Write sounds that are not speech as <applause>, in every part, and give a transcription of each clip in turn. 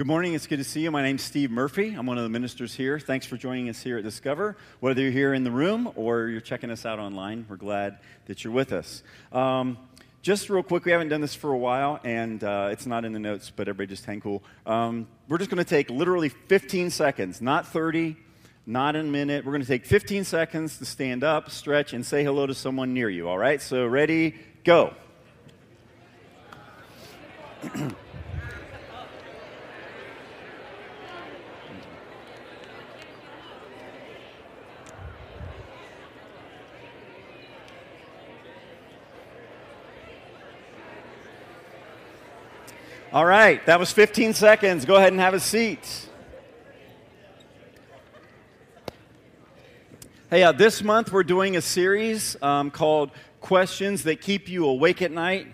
Good morning. It's good to see you. My name's Steve Murphy. I'm one of the ministers here. Thanks for joining us here at Discover. Whether you're here in the room or you're checking us out online, we're glad that you're with us. Um, just real quick, we haven't done this for a while, and uh, it's not in the notes, but everybody just hang cool. Um, we're just going to take literally 15 seconds, not 30, not a minute. We're going to take 15 seconds to stand up, stretch, and say hello to someone near you, all right? So, ready, go. <clears throat> All right, that was 15 seconds. Go ahead and have a seat. Hey, uh, this month we're doing a series um, called Questions That Keep You Awake at Night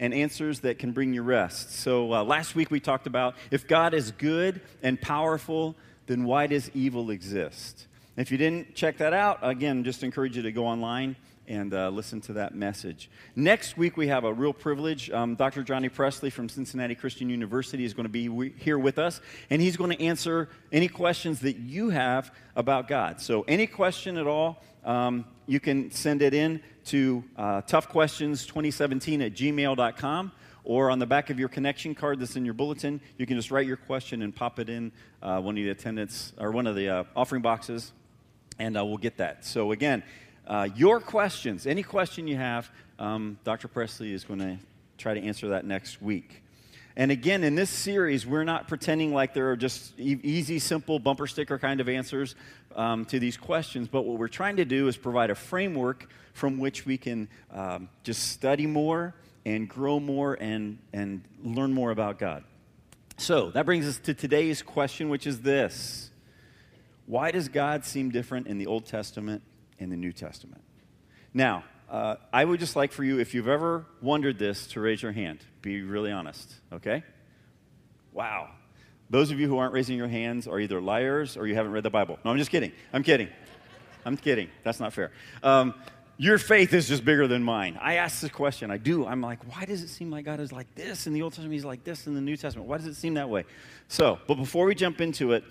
and Answers That Can Bring You Rest. So, uh, last week we talked about if God is good and powerful, then why does evil exist? If you didn't check that out, again, just encourage you to go online and uh, listen to that message. Next week, we have a real privilege. Um, Dr. Johnny Pressley from Cincinnati Christian University is going to be here with us, and he's going to answer any questions that you have about God. So, any question at all, um, you can send it in to uh, toughquestions2017 at gmail.com or on the back of your connection card that's in your bulletin, you can just write your question and pop it in uh, one of the attendants or one of the uh, offering boxes, and uh, we'll get that. So, again, uh, your questions, any question you have, um, Dr. Pressley is going to try to answer that next week. And again, in this series, we're not pretending like there are just e- easy, simple bumper sticker kind of answers um, to these questions, but what we're trying to do is provide a framework from which we can um, just study more and grow more and, and learn more about God. So that brings us to today's question, which is this Why does God seem different in the Old Testament in the New Testament. Now, uh, I would just like for you, if you've ever wondered this, to raise your hand. Be really honest, okay? Wow. Those of you who aren't raising your hands are either liars or you haven't read the Bible. No, I'm just kidding. I'm kidding. I'm kidding. That's not fair. Um, your faith is just bigger than mine. I ask this question. I do. I'm like, why does it seem like God is like this in the Old Testament? He's like this in the New Testament. Why does it seem that way? So, but before we jump into it,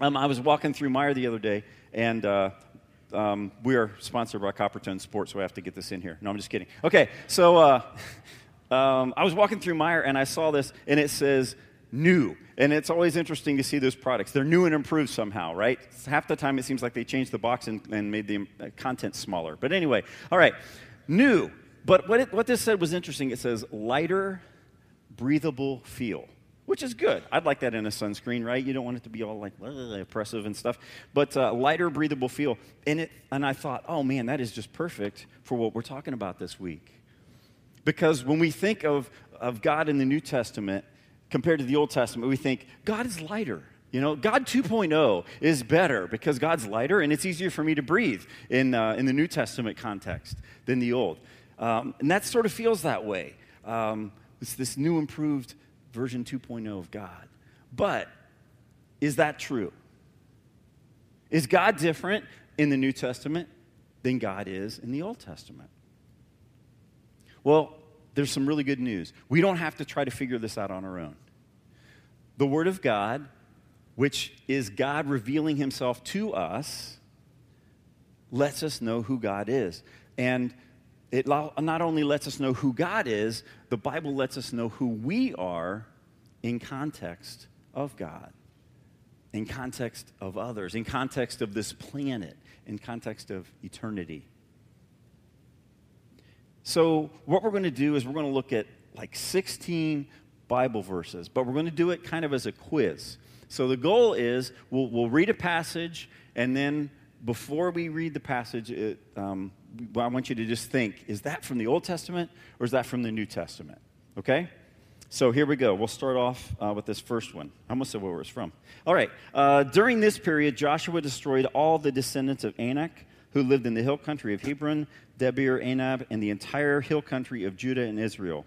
um, I was walking through Meijer the other day, and uh, um, we are sponsored by Coppertone Sports, so I have to get this in here. No, I'm just kidding. Okay, so uh, <laughs> um, I was walking through Meijer and I saw this, and it says new. And it's always interesting to see those products. They're new and improved somehow, right? Half the time it seems like they changed the box and, and made the uh, content smaller. But anyway, all right, new. But what, it, what this said was interesting. It says lighter, breathable feel which is good. I'd like that in a sunscreen, right? You don't want it to be all like oppressive and stuff, but uh, lighter, breathable feel. And it, and I thought, oh man, that is just perfect for what we're talking about this week. Because when we think of, of God in the New Testament compared to the Old Testament, we think God is lighter. You know, God 2.0 is better because God's lighter and it's easier for me to breathe in, uh, in the New Testament context than the Old. Um, and that sort of feels that way. Um, it's this new, improved version 2.0 of God. But is that true? Is God different in the New Testament than God is in the Old Testament? Well, there's some really good news. We don't have to try to figure this out on our own. The Word of God, which is God revealing Himself to us, lets us know who God is. And it not only lets us know who God is, the Bible lets us know who we are in context of God, in context of others, in context of this planet, in context of eternity. So, what we're going to do is we're going to look at like 16 Bible verses, but we're going to do it kind of as a quiz. So, the goal is we'll, we'll read a passage, and then before we read the passage, it, um, I want you to just think is that from the Old Testament or is that from the New Testament? Okay? So here we go. We'll start off uh, with this first one. I almost said where it's from. All right. Uh, during this period, Joshua destroyed all the descendants of Anak who lived in the hill country of Hebron, Debir, Anab, and the entire hill country of Judah and Israel.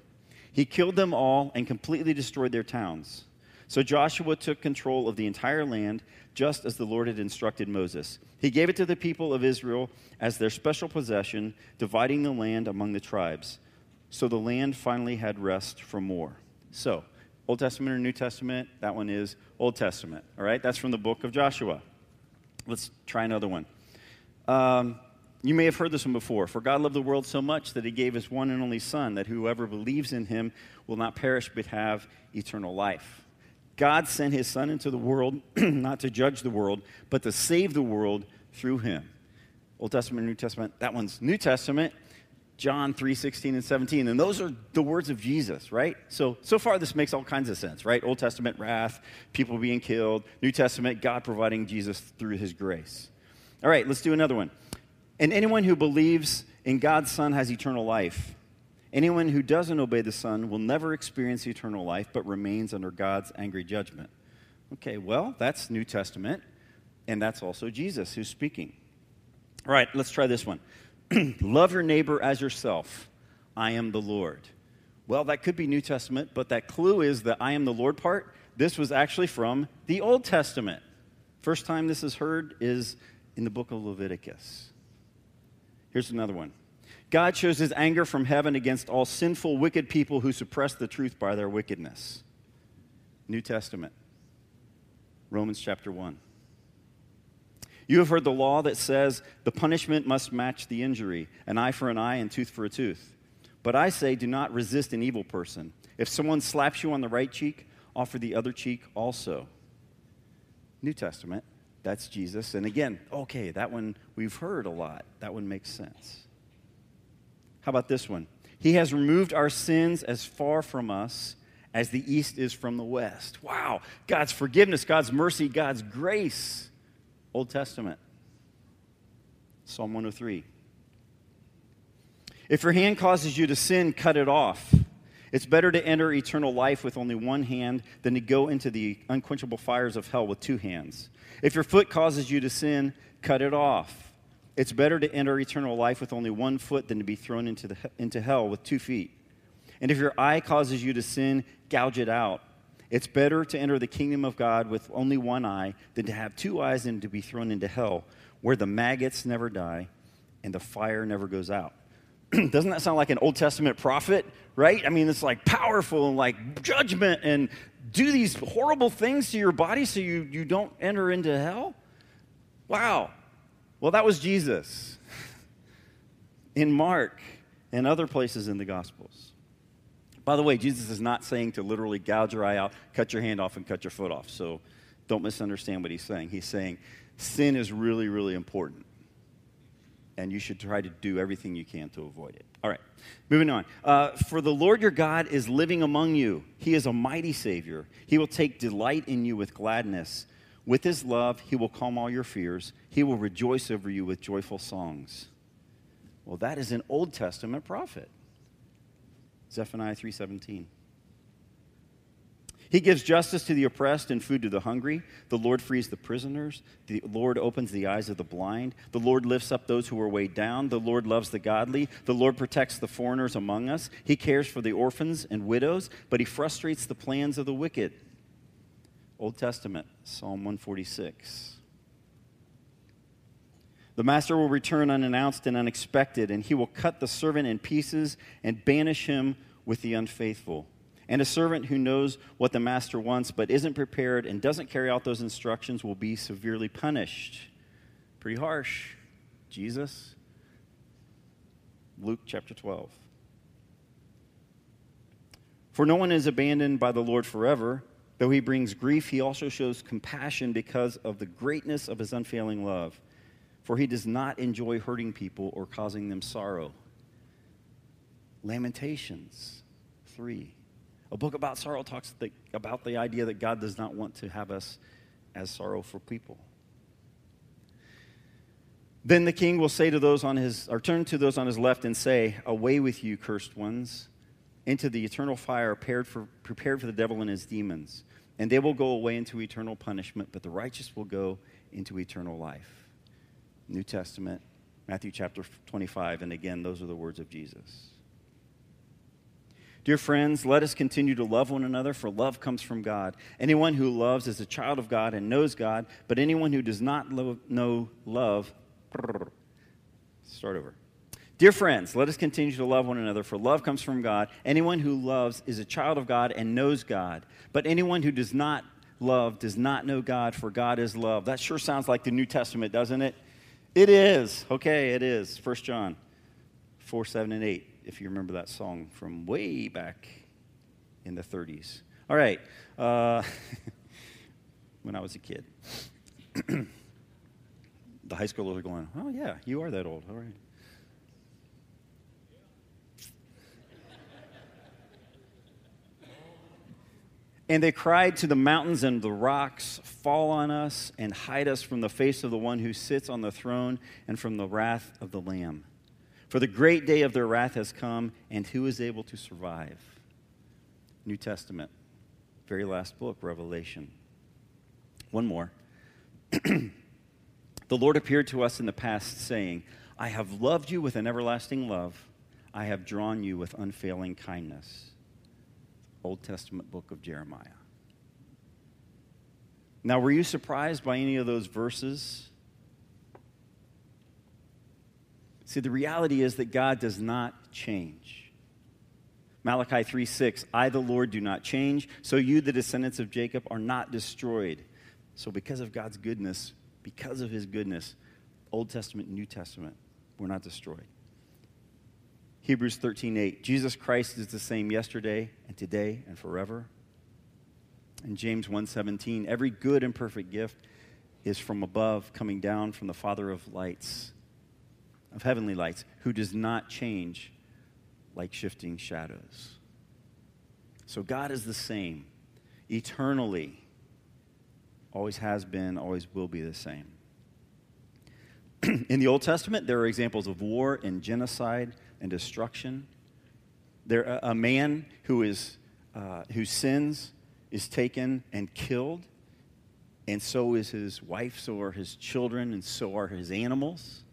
He killed them all and completely destroyed their towns. So Joshua took control of the entire land, just as the Lord had instructed Moses. He gave it to the people of Israel as their special possession, dividing the land among the tribes. So the land finally had rest from war. So, Old Testament or New Testament? That one is Old Testament. All right, that's from the book of Joshua. Let's try another one. Um, you may have heard this one before. For God loved the world so much that he gave his one and only Son, that whoever believes in him will not perish but have eternal life. God sent his Son into the world <clears throat> not to judge the world, but to save the world through him. Old Testament, New Testament. That one's New Testament. John 3, 16 and 17. And those are the words of Jesus, right? So, so far, this makes all kinds of sense, right? Old Testament, wrath, people being killed. New Testament, God providing Jesus through his grace. All right, let's do another one. And anyone who believes in God's Son has eternal life. Anyone who doesn't obey the Son will never experience eternal life, but remains under God's angry judgment. Okay, well, that's New Testament, and that's also Jesus who's speaking. All right, let's try this one. <clears throat> Love your neighbor as yourself. I am the Lord. Well, that could be New Testament, but that clue is the I am the Lord part. This was actually from the Old Testament. First time this is heard is in the book of Leviticus. Here's another one God shows his anger from heaven against all sinful, wicked people who suppress the truth by their wickedness. New Testament, Romans chapter 1. You have heard the law that says the punishment must match the injury an eye for an eye and tooth for a tooth. But I say, do not resist an evil person. If someone slaps you on the right cheek, offer the other cheek also. New Testament, that's Jesus. And again, okay, that one we've heard a lot. That one makes sense. How about this one? He has removed our sins as far from us as the east is from the west. Wow, God's forgiveness, God's mercy, God's grace. Old Testament. Psalm 103. If your hand causes you to sin, cut it off. It's better to enter eternal life with only one hand than to go into the unquenchable fires of hell with two hands. If your foot causes you to sin, cut it off. It's better to enter eternal life with only one foot than to be thrown into, the, into hell with two feet. And if your eye causes you to sin, gouge it out. It's better to enter the kingdom of God with only one eye than to have two eyes and to be thrown into hell, where the maggots never die and the fire never goes out. <clears throat> Doesn't that sound like an Old Testament prophet, right? I mean, it's like powerful and like judgment and do these horrible things to your body so you, you don't enter into hell? Wow. Well, that was Jesus in Mark and other places in the Gospels. By the way, Jesus is not saying to literally gouge your eye out, cut your hand off, and cut your foot off. So don't misunderstand what he's saying. He's saying sin is really, really important. And you should try to do everything you can to avoid it. All right, moving on. Uh, For the Lord your God is living among you. He is a mighty Savior. He will take delight in you with gladness. With his love, he will calm all your fears. He will rejoice over you with joyful songs. Well, that is an Old Testament prophet. Zephaniah 3:17. He gives justice to the oppressed and food to the hungry. The Lord frees the prisoners. The Lord opens the eyes of the blind. The Lord lifts up those who are weighed down. The Lord loves the godly. The Lord protects the foreigners among us. He cares for the orphans and widows, but he frustrates the plans of the wicked. Old Testament, Psalm 146. The master will return unannounced and unexpected, and he will cut the servant in pieces and banish him with the unfaithful. And a servant who knows what the master wants but isn't prepared and doesn't carry out those instructions will be severely punished. Pretty harsh. Jesus. Luke chapter 12. For no one is abandoned by the Lord forever. Though he brings grief, he also shows compassion because of the greatness of his unfailing love for he does not enjoy hurting people or causing them sorrow. Lamentations 3. A book about sorrow talks the, about the idea that God does not want to have us as sorrowful people. Then the king will say to those on his, or turn to those on his left and say, Away with you, cursed ones, into the eternal fire prepared for, prepared for the devil and his demons. And they will go away into eternal punishment, but the righteous will go into eternal life. New Testament, Matthew chapter 25. And again, those are the words of Jesus. Dear friends, let us continue to love one another, for love comes from God. Anyone who loves is a child of God and knows God, but anyone who does not lo- know love, start over, Dear friends, let us continue to love one another, for love comes from God. Anyone who loves is a child of God and knows God. But anyone who does not love does not know God, for God is love. That sure sounds like the New Testament, doesn't it? It is. Okay, it is. 1 John 4, 7, and 8, if you remember that song from way back in the 30s. All right. Uh, <laughs> when I was a kid. <clears throat> the high schoolers are going, oh, yeah, you are that old. All right. And they cried to the mountains and the rocks, Fall on us and hide us from the face of the one who sits on the throne and from the wrath of the Lamb. For the great day of their wrath has come, and who is able to survive? New Testament, very last book, Revelation. One more. <clears throat> the Lord appeared to us in the past, saying, I have loved you with an everlasting love. I have drawn you with unfailing kindness. Old Testament book of Jeremiah. Now, were you surprised by any of those verses? See, the reality is that God does not change. Malachi 3 6, I, the Lord, do not change, so you, the descendants of Jacob, are not destroyed. So, because of God's goodness, because of his goodness, Old Testament, New Testament, we're not destroyed. Hebrews 13:8 Jesus Christ is the same yesterday and today and forever. And James 1:17 Every good and perfect gift is from above coming down from the Father of lights of heavenly lights who does not change like shifting shadows. So God is the same eternally always has been, always will be the same. <clears throat> In the Old Testament, there are examples of war and genocide and destruction. There, a man who, is, uh, who sins is taken and killed, and so is his wife, so are his children, and so are his animals.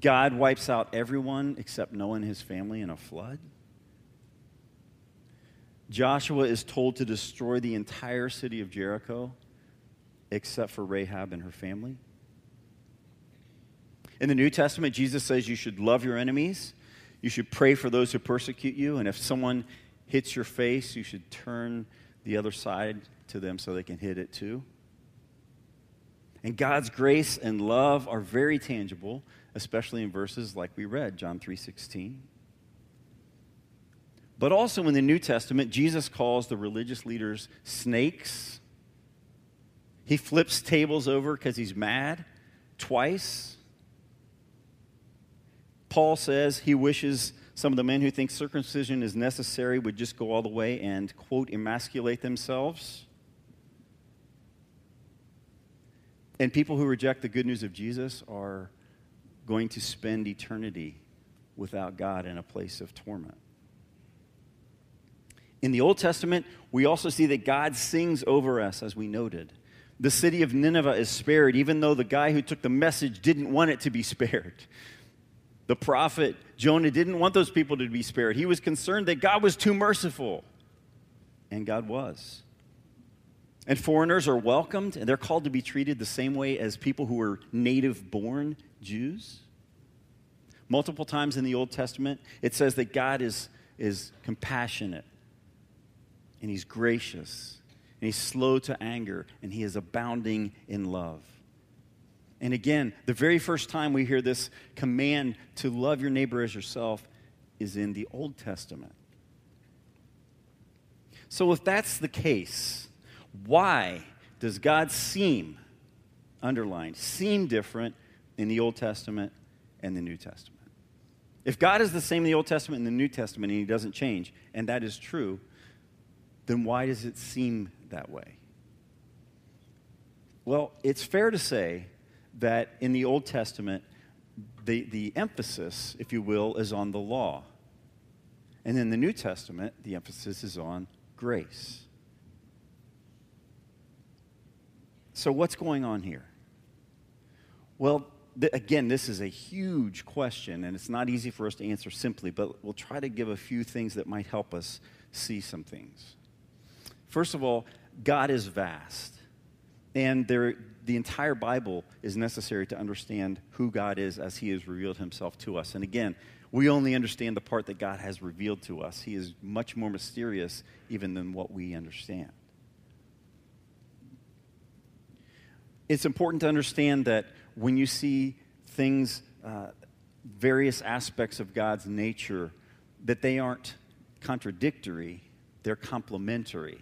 God wipes out everyone except Noah and his family in a flood. Joshua is told to destroy the entire city of Jericho except for Rahab and her family. In the New Testament, Jesus says you should love your enemies, you should pray for those who persecute you, and if someone hits your face, you should turn the other side to them so they can hit it too. And God's grace and love are very tangible, especially in verses like we read, John 3:16. But also in the New Testament, Jesus calls the religious leaders snakes. He flips tables over because he's mad twice. Paul says he wishes some of the men who think circumcision is necessary would just go all the way and, quote, emasculate themselves. And people who reject the good news of Jesus are going to spend eternity without God in a place of torment. In the Old Testament, we also see that God sings over us, as we noted. The city of Nineveh is spared, even though the guy who took the message didn't want it to be <laughs> spared. The prophet Jonah didn't want those people to be spared. He was concerned that God was too merciful. And God was. And foreigners are welcomed, and they're called to be treated the same way as people who are native born Jews. Multiple times in the Old Testament, it says that God is, is compassionate and he's gracious, and he's slow to anger, and he is abounding in love. And again, the very first time we hear this command to love your neighbor as yourself is in the Old Testament. So, if that's the case, why does God seem, underlined, seem different in the Old Testament and the New Testament? If God is the same in the Old Testament and the New Testament and he doesn't change, and that is true, then why does it seem that way? Well, it's fair to say that in the Old Testament, the, the emphasis, if you will, is on the law. And in the New Testament, the emphasis is on grace. So, what's going on here? Well, th- again, this is a huge question, and it's not easy for us to answer simply, but we'll try to give a few things that might help us see some things. First of all, God is vast. And there, the entire Bible is necessary to understand who God is as He has revealed Himself to us. And again, we only understand the part that God has revealed to us. He is much more mysterious even than what we understand. It's important to understand that when you see things, uh, various aspects of God's nature, that they aren't contradictory, they're complementary.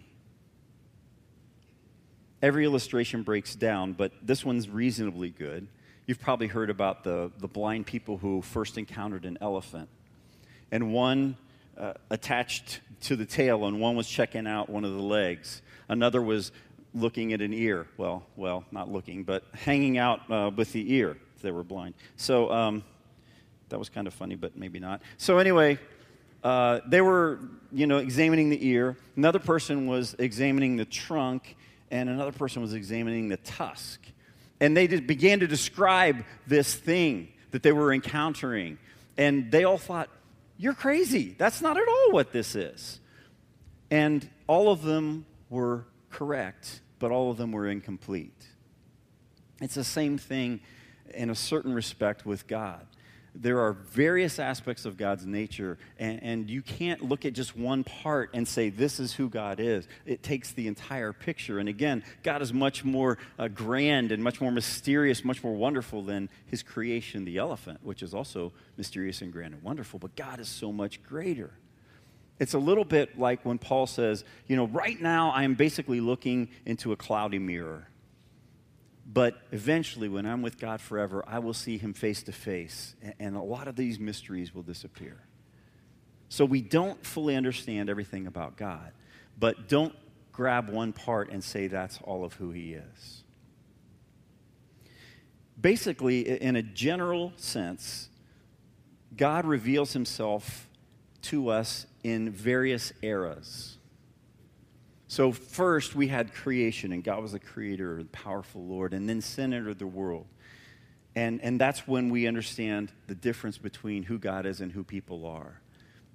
Every illustration breaks down, but this one's reasonably good. You've probably heard about the, the blind people who first encountered an elephant. And one uh, attached to the tail, and one was checking out one of the legs. Another was looking at an ear. Well, well, not looking, but hanging out uh, with the ear if they were blind. So um, that was kind of funny, but maybe not. So anyway, uh, they were, you know, examining the ear. Another person was examining the trunk, and another person was examining the tusk. And they began to describe this thing that they were encountering. And they all thought, You're crazy. That's not at all what this is. And all of them were correct, but all of them were incomplete. It's the same thing in a certain respect with God there are various aspects of God's nature, and, and, you can't look at just one part and say, This is who God is. It takes the entire picture. And again, God is much more uh, grand and much more mysterious, much more wonderful than his creation, the elephant, which is also mysterious and grand and wonderful. But God is so much greater. It's a little bit like when Paul says, You know, right now I am basically looking into a cloudy mirror. But eventually, when I'm with God forever, I will see him face to face, and a lot of these mysteries will disappear. So we don't fully understand everything about God, but don't grab one part and say that's all of who he is. Basically, in a general sense, God reveals himself to us in various eras. So, first we had creation, and God was the creator, the powerful Lord, and then sin entered the world. And, and that's when we understand the difference between who God is and who people are.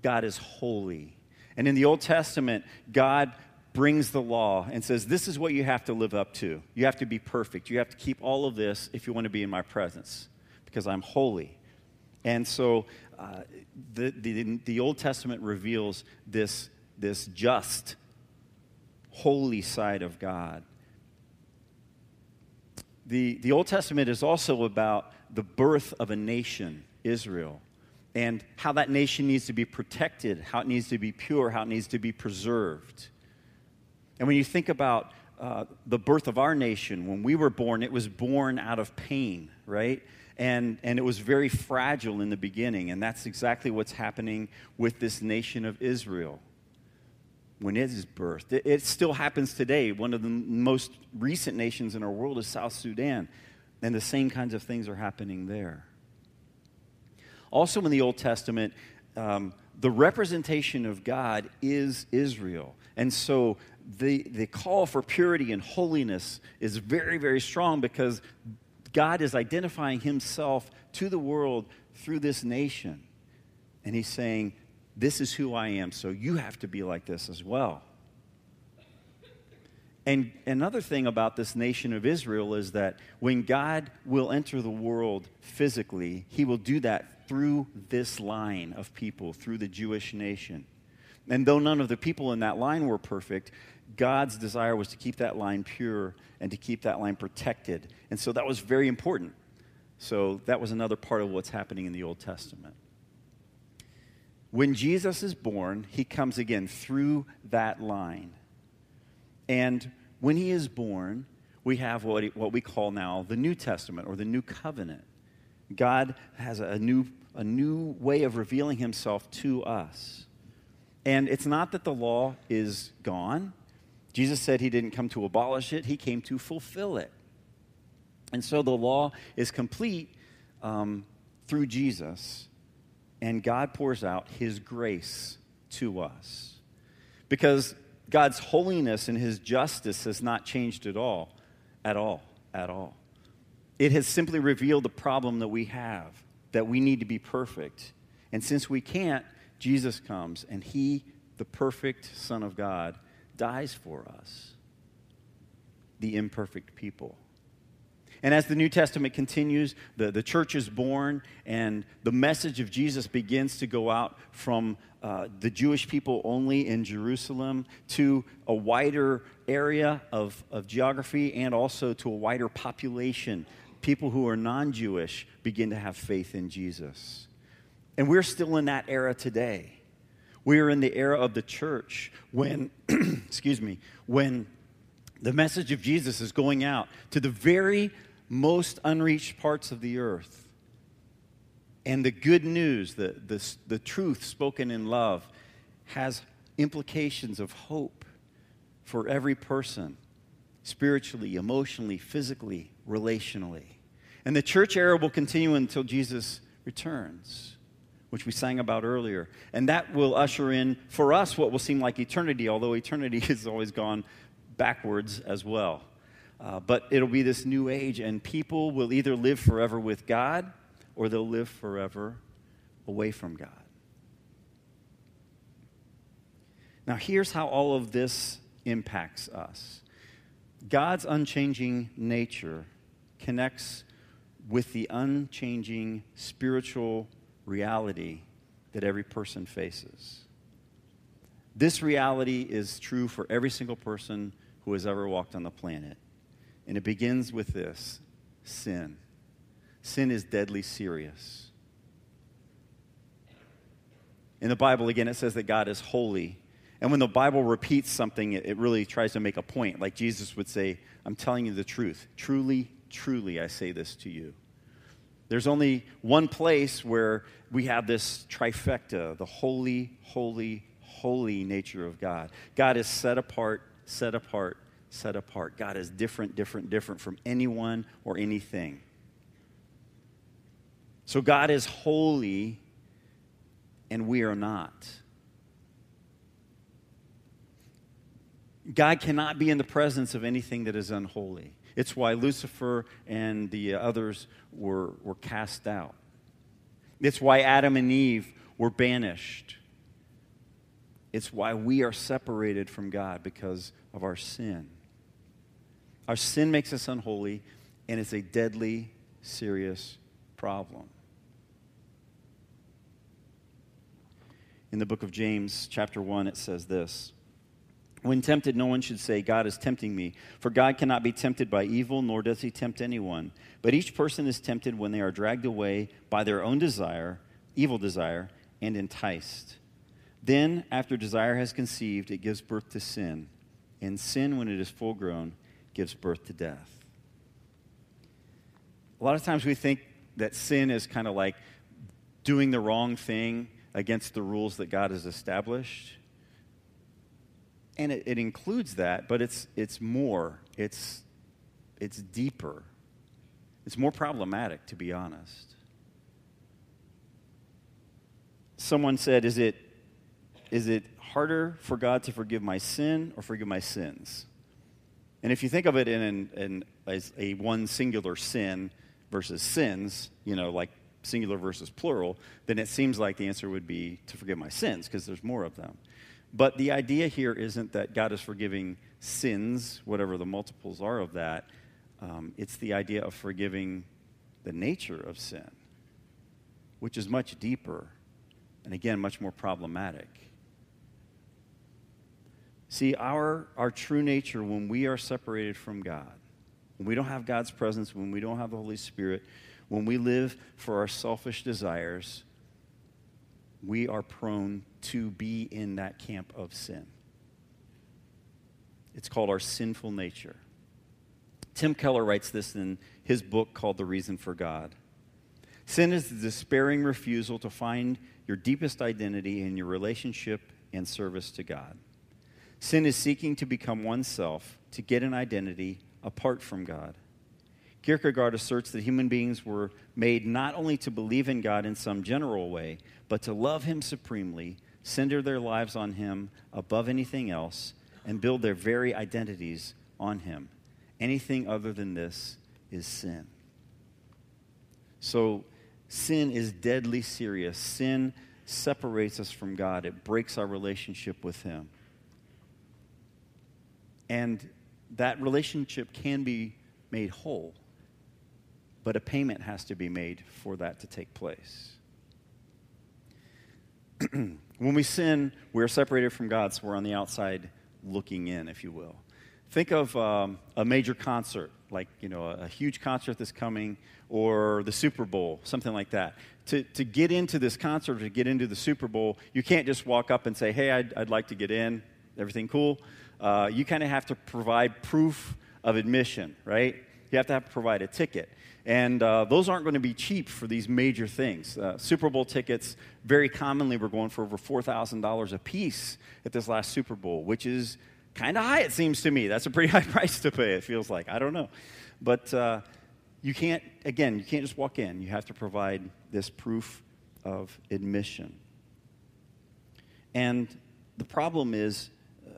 God is holy. And in the Old Testament, God brings the law and says, This is what you have to live up to. You have to be perfect. You have to keep all of this if you want to be in my presence, because I'm holy. And so uh, the, the, the Old Testament reveals this, this just holy side of God. The, the Old Testament is also about the birth of a nation, Israel, and how that nation needs to be protected, how it needs to be pure, how it needs to be preserved. And when you think about uh, the birth of our nation, when we were born, it was born out of pain, right? And, and it was very fragile in the beginning. And that's exactly what's happening with this nation of Israel when it is birthed. It, it still happens today. One of the most recent nations in our world is South Sudan, and the same kinds of things are happening there. Also, in the Old Testament, um, the representation of God is Israel. And so the, the call for purity and holiness is very, very strong because God is identifying himself to the world through this nation. And he's saying, this is who I am, so you have to be like this as well. And another thing about this nation of Israel is that when God will enter the world physically, he will do that through this line of people, through the Jewish nation. And though none of the people in that line were perfect, God's desire was to keep that line pure and to keep that line protected. And so that was very important. So that was another part of what's happening in the Old Testament. When Jesus is born, he comes again through that line. And when he is born, we have what, what we call now the New Testament or the New Covenant. God has a new, a new way of revealing himself to us. And it's not that the law is gone. Jesus said he didn't come to abolish it, he came to fulfill it. And so the law is complete um, through Jesus and God pours out his grace to us. Because God's holiness and his justice has not changed at all, at all, at all. It has simply revealed the problem that we have, that we need to be perfect. And since we can't, Jesus comes and he, the perfect Son of God, dies for us, the imperfect people. And as the New Testament continues, the, the church is born, and the message of Jesus begins to go out from uh, the Jewish people only in Jerusalem to a wider area of, of geography and also to a wider population. People who are non Jewish begin to have faith in Jesus. And we're still in that era today. We are in the era of the church when, <clears throat> excuse me, when the message of Jesus is going out to the very most unreached parts of the earth. And the good news, the, the, the truth spoken in love, has implications of hope for every person spiritually, emotionally, physically, relationally. And the church era will continue until Jesus returns, which we sang about earlier. And that will usher in, for us, what will seem like eternity, although eternity <laughs> has always gone backwards as well. Uh, but it'll be this new age, and people will either live forever with God or they'll live forever away from God. Now, here's how all of this impacts us God's unchanging nature connects with the unchanging spiritual reality that every person faces. This reality is true for every single person who has ever walked on the planet. And it begins with this sin. Sin is deadly serious. In the Bible, again, it says that God is holy. And when the Bible repeats something, it, really tries to make a point. Like Jesus would say, I'm telling you the truth. Truly, truly, I say this to you. There's only one place where we have this trifecta the holy, holy, holy nature of God. God is set apart, set apart, set apart. God is different, different, different from anyone or anything. So God is holy and we are not. God cannot be in the presence of anything that is unholy. It's why Lucifer and the others were, were cast out. It's why Adam and Eve were banished. It's why we are separated from God because of our sin. Our sin makes us unholy, and it's a deadly, serious problem. In the book of James, chapter 1, it says this When tempted, no one should say, God is tempting me. For God cannot be tempted by evil, nor does he tempt anyone. But each person is tempted when they are dragged away by their own desire, evil desire, and enticed. Then, after desire has conceived, it gives birth to sin. And sin, when it is full grown, gives birth to death. A lot of times we think that sin is kind of like doing the wrong thing against the rules that God has established. And it, it includes that, but it's, it's more, it's, it's deeper, it's more problematic, to be honest. Someone said, Is it, is it harder for God to forgive my sin or forgive my sins? And if you think of it in, in as a one singular sin versus sins, you know, like singular versus plural, then it seems like the answer would be to forgive my sins because there's more of them. But the idea here isn't that God is forgiving sins, whatever the multiples are of that. Um, it's the idea of forgiving the nature of sin, which is much deeper and again, much more problematic. See, our, our true nature, when we are separated from God, when we don't have God's presence, when we don't have the Holy Spirit, when we live for our selfish desires, we are prone to be in that camp of sin. It's called our sinful nature. Tim Keller writes this in his book called The Reason for God. Sin is the despairing refusal to find your deepest identity in your relationship and service to God. Sin is seeking to become oneself, to get an identity apart from God. Kierkegaard asserts that human beings were made not only to believe in God in some general way, but to love Him supremely, center their lives on Him above anything else, and build their very identities on Him. Anything other than this is sin. So, sin is deadly serious. Sin separates us from God, it breaks our relationship with Him. And that relationship can be made whole but a payment has to be made for that to take place. <clears throat> when we sin, we're separated from God, so we're on the outside looking in, if you will. Think of um, a major concert, like you know, a, a, huge concert that's coming, or the Super Bowl, something like that. To, to get into this concert, to get into the Super Bowl, you can't just walk up and say, "Hey, I'd, I'd like to get in." Everything cool? Uh, you kind of have to provide proof of admission, right? You have to have to provide a ticket. And uh, those aren't going to be cheap for these major things. Uh, Super Bowl tickets, very commonly, were going for over $4,000 a piece at this last Super Bowl, which is kind of high, it seems to me. That's a pretty <laughs> high price to pay, it feels like. I don't know. But uh, you can't, again, you can't just walk in. You have to provide this proof of admission. And the problem is,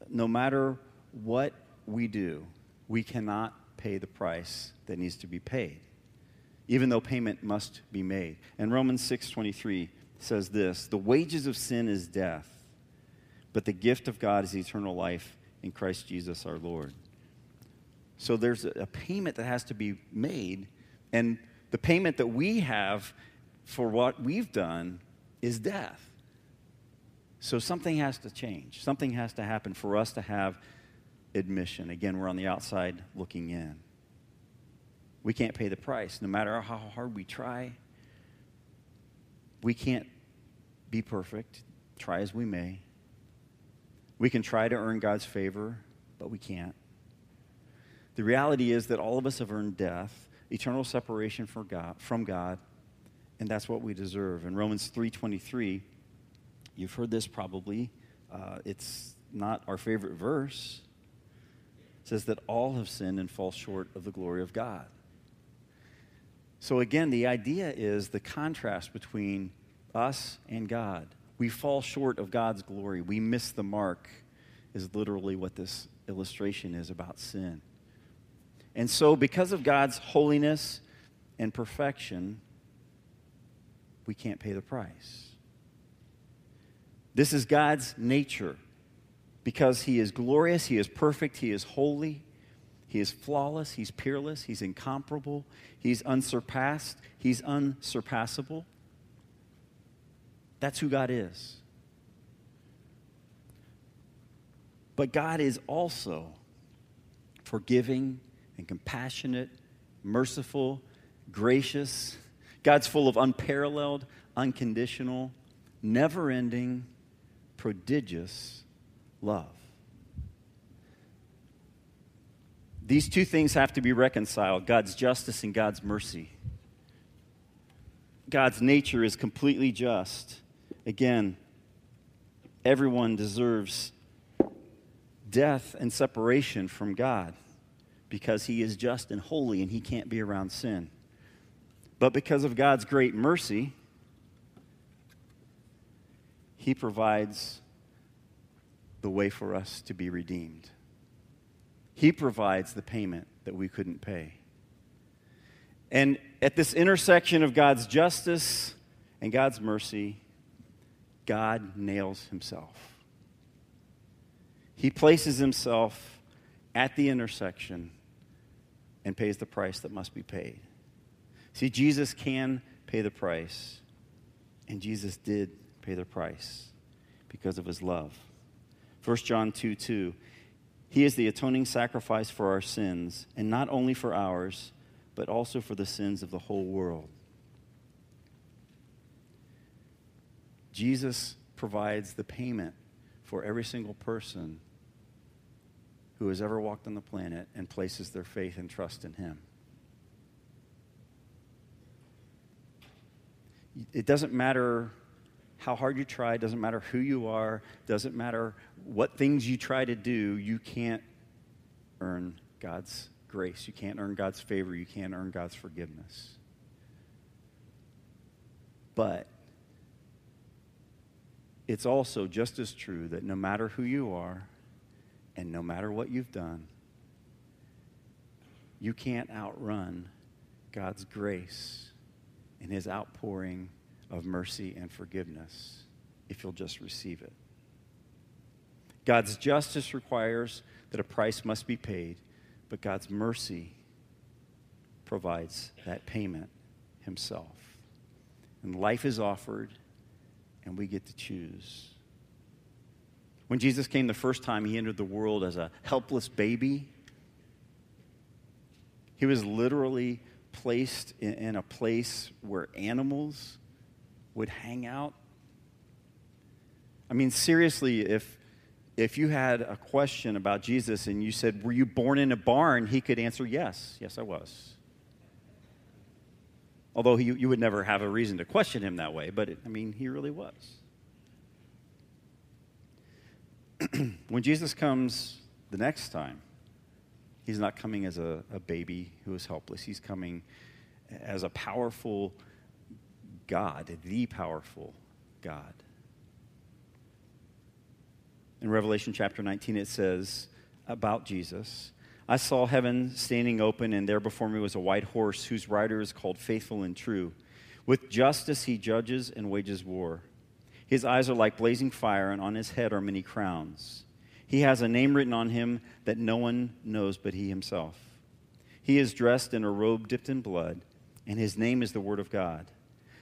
no matter what we do, we cannot pay the price that needs to be paid even though payment must be made. And Romans 6:23 says this, "The wages of sin is death, but the gift of God is eternal life in Christ Jesus our Lord." So there's a payment that has to be made, and the payment that we have for what we've done is death. So something has to change. Something has to happen for us to have admission. Again, we're on the outside looking in we can't pay the price. No matter how hard we try, we can't be perfect, try as we may. We can try to earn God's favor, but we can't. The reality is that all of us have earned death, eternal separation from God, from God and that's what we deserve. In Romans 3.23, you've heard this probably. Uh, it's not our favorite verse. It says that all have sinned and fall short of the glory of God. So, again, the idea is the contrast between us and God. We fall short of God's glory. We miss the mark, is literally what this illustration is about sin. And so, because of God's holiness and perfection, we can't pay the price. This is God's nature. Because He is glorious, He is perfect, He is holy, he is flawless, he's peerless, he's incomparable, he's unsurpassed, he's unsurpassable. That's who God is. But God is also forgiving and compassionate, merciful, gracious. God's full of unparalleled, unconditional, never ending, prodigious love. These two things have to be reconciled God's justice and God's mercy. God's nature is completely just. Again, everyone deserves death and separation from God because he is just and holy and he can't be around sin. But because of God's great mercy, he provides the way for us to be redeemed. He provides the payment that we couldn't pay. And at this intersection of God's justice and God's mercy, God nails himself. He places himself at the intersection and pays the price that must be paid. See, Jesus can pay the price, and Jesus did pay the price because of his love. 1 John 2 2 he is the atoning sacrifice for our sins, and not only for ours, but also for the sins of the whole world. Jesus provides the payment for every single person who has ever walked on the planet and places their faith and trust in Him. It doesn't matter how hard you try, doesn't matter who you are, doesn't matter what things you try to do, you can't earn God's grace. You can't earn God's favor. You can't earn God's forgiveness. But it's also just as true that no matter who you are and no matter what you've done, you can't outrun God's grace and his outpouring of mercy and forgiveness if you'll just receive it. God's justice requires that a price must be paid, but God's mercy provides that payment himself. And life is offered, and we get to choose. When Jesus came the first time, he entered the world as a helpless baby. He was literally placed in, a place where animals would hang out. I mean, seriously, if, if you had a question about Jesus and you said, Were you born in a barn? he could answer, Yes, yes, I was. Although he, you would never have a reason to question him that way, but it, I mean, he really was. <clears throat> when Jesus comes the next time, he's not coming as a, a baby who is helpless. He's coming as a powerful God, the powerful God. In Revelation chapter 19, it says about Jesus I saw heaven standing open, and there before me was a white horse whose rider is called Faithful and True. With justice he judges and wages war. His eyes are like blazing fire, and on his head are many crowns. He has a name written on him that no one knows but he himself. He is dressed in a robe dipped in blood, and his name is the Word of God.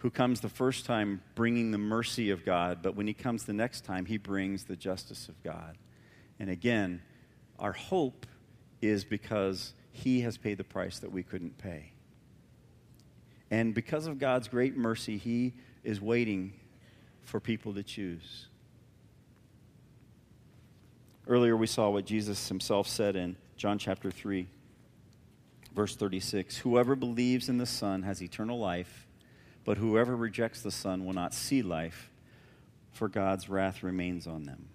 who comes the first time bringing the mercy of God, but when he comes the next time, he brings the justice of God. And again, our hope is because he has paid the price that we couldn't pay. And because of God's great mercy, he is waiting for people to choose. Earlier, we saw what Jesus himself said in John chapter 3, verse 36 Whoever believes in the Son has eternal life, but whoever rejects the Son will not see life, for God's wrath remains on them.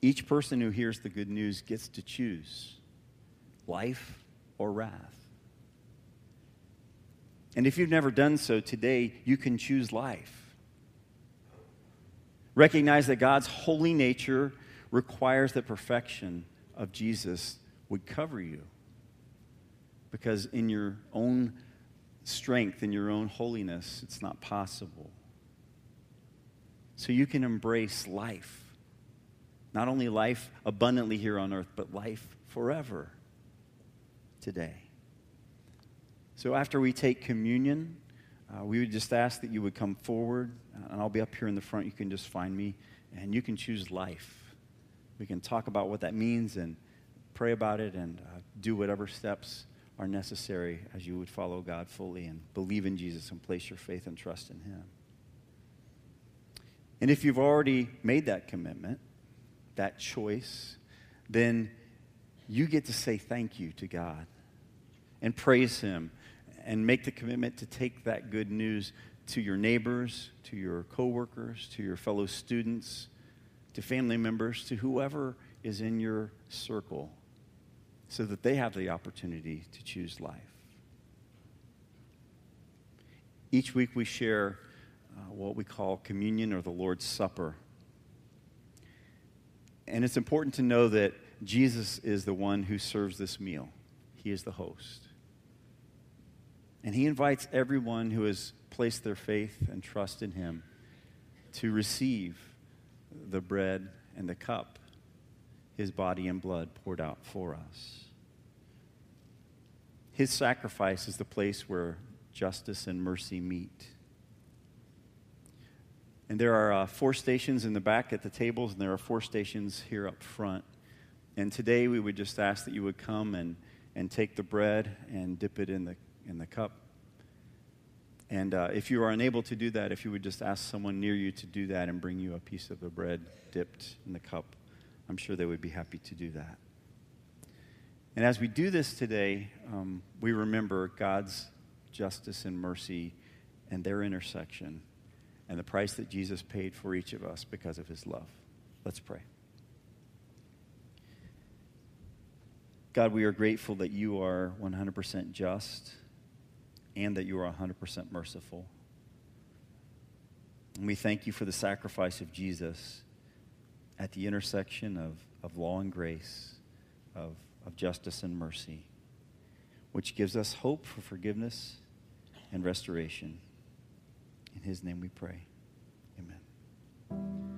Each person who hears the good news gets to choose life or wrath. And if you've never done so, today you can choose life. Recognize that God's holy nature requires the perfection of Jesus would cover you. Because in your own strength, in your own holiness, it's not possible. So you can embrace life. Not only life abundantly here on earth, but life forever today. So after we take communion, uh, we would just ask that you would come forward, uh, and I'll be up here in the front. You can just find me, and you can choose life. We can talk about what that means and pray about it and uh, do whatever steps are necessary as you would follow God fully and believe in Jesus and place your faith and trust in Him. And if you've already made that commitment, that choice, then you get to say thank you to God and praise Him and make the commitment to take that good news to your neighbors, to your coworkers, to your fellow students, to family members, to whoever is in your circle, so that they have the opportunity to choose life. Each week we share uh, what we call communion or the Lord's Supper. And it's important to know that Jesus is the one who serves this meal, He is the host. And he invites everyone who has placed their faith and trust in him to receive the bread and the cup, his body and blood poured out for us. His sacrifice is the place where justice and mercy meet. And there are uh, four stations in the back at the tables, and there are four stations here up front. And today we would just ask that you would come and, and take the bread and dip it in the in the cup. And uh, if you are unable to do that, if you would just ask someone near you to do that and bring you a piece of the bread dipped in the cup, I'm sure they would be happy to do that. And as we do this today, um, we remember God's justice and mercy and their intersection and the price that Jesus paid for each of us because of his love. Let's pray. God, we are grateful that you are 100% just and that you are 100% merciful. And we thank you for the sacrifice of Jesus at the intersection of, of law and grace, of, of justice and mercy, which gives us hope for forgiveness and restoration. In his name we pray. Amen.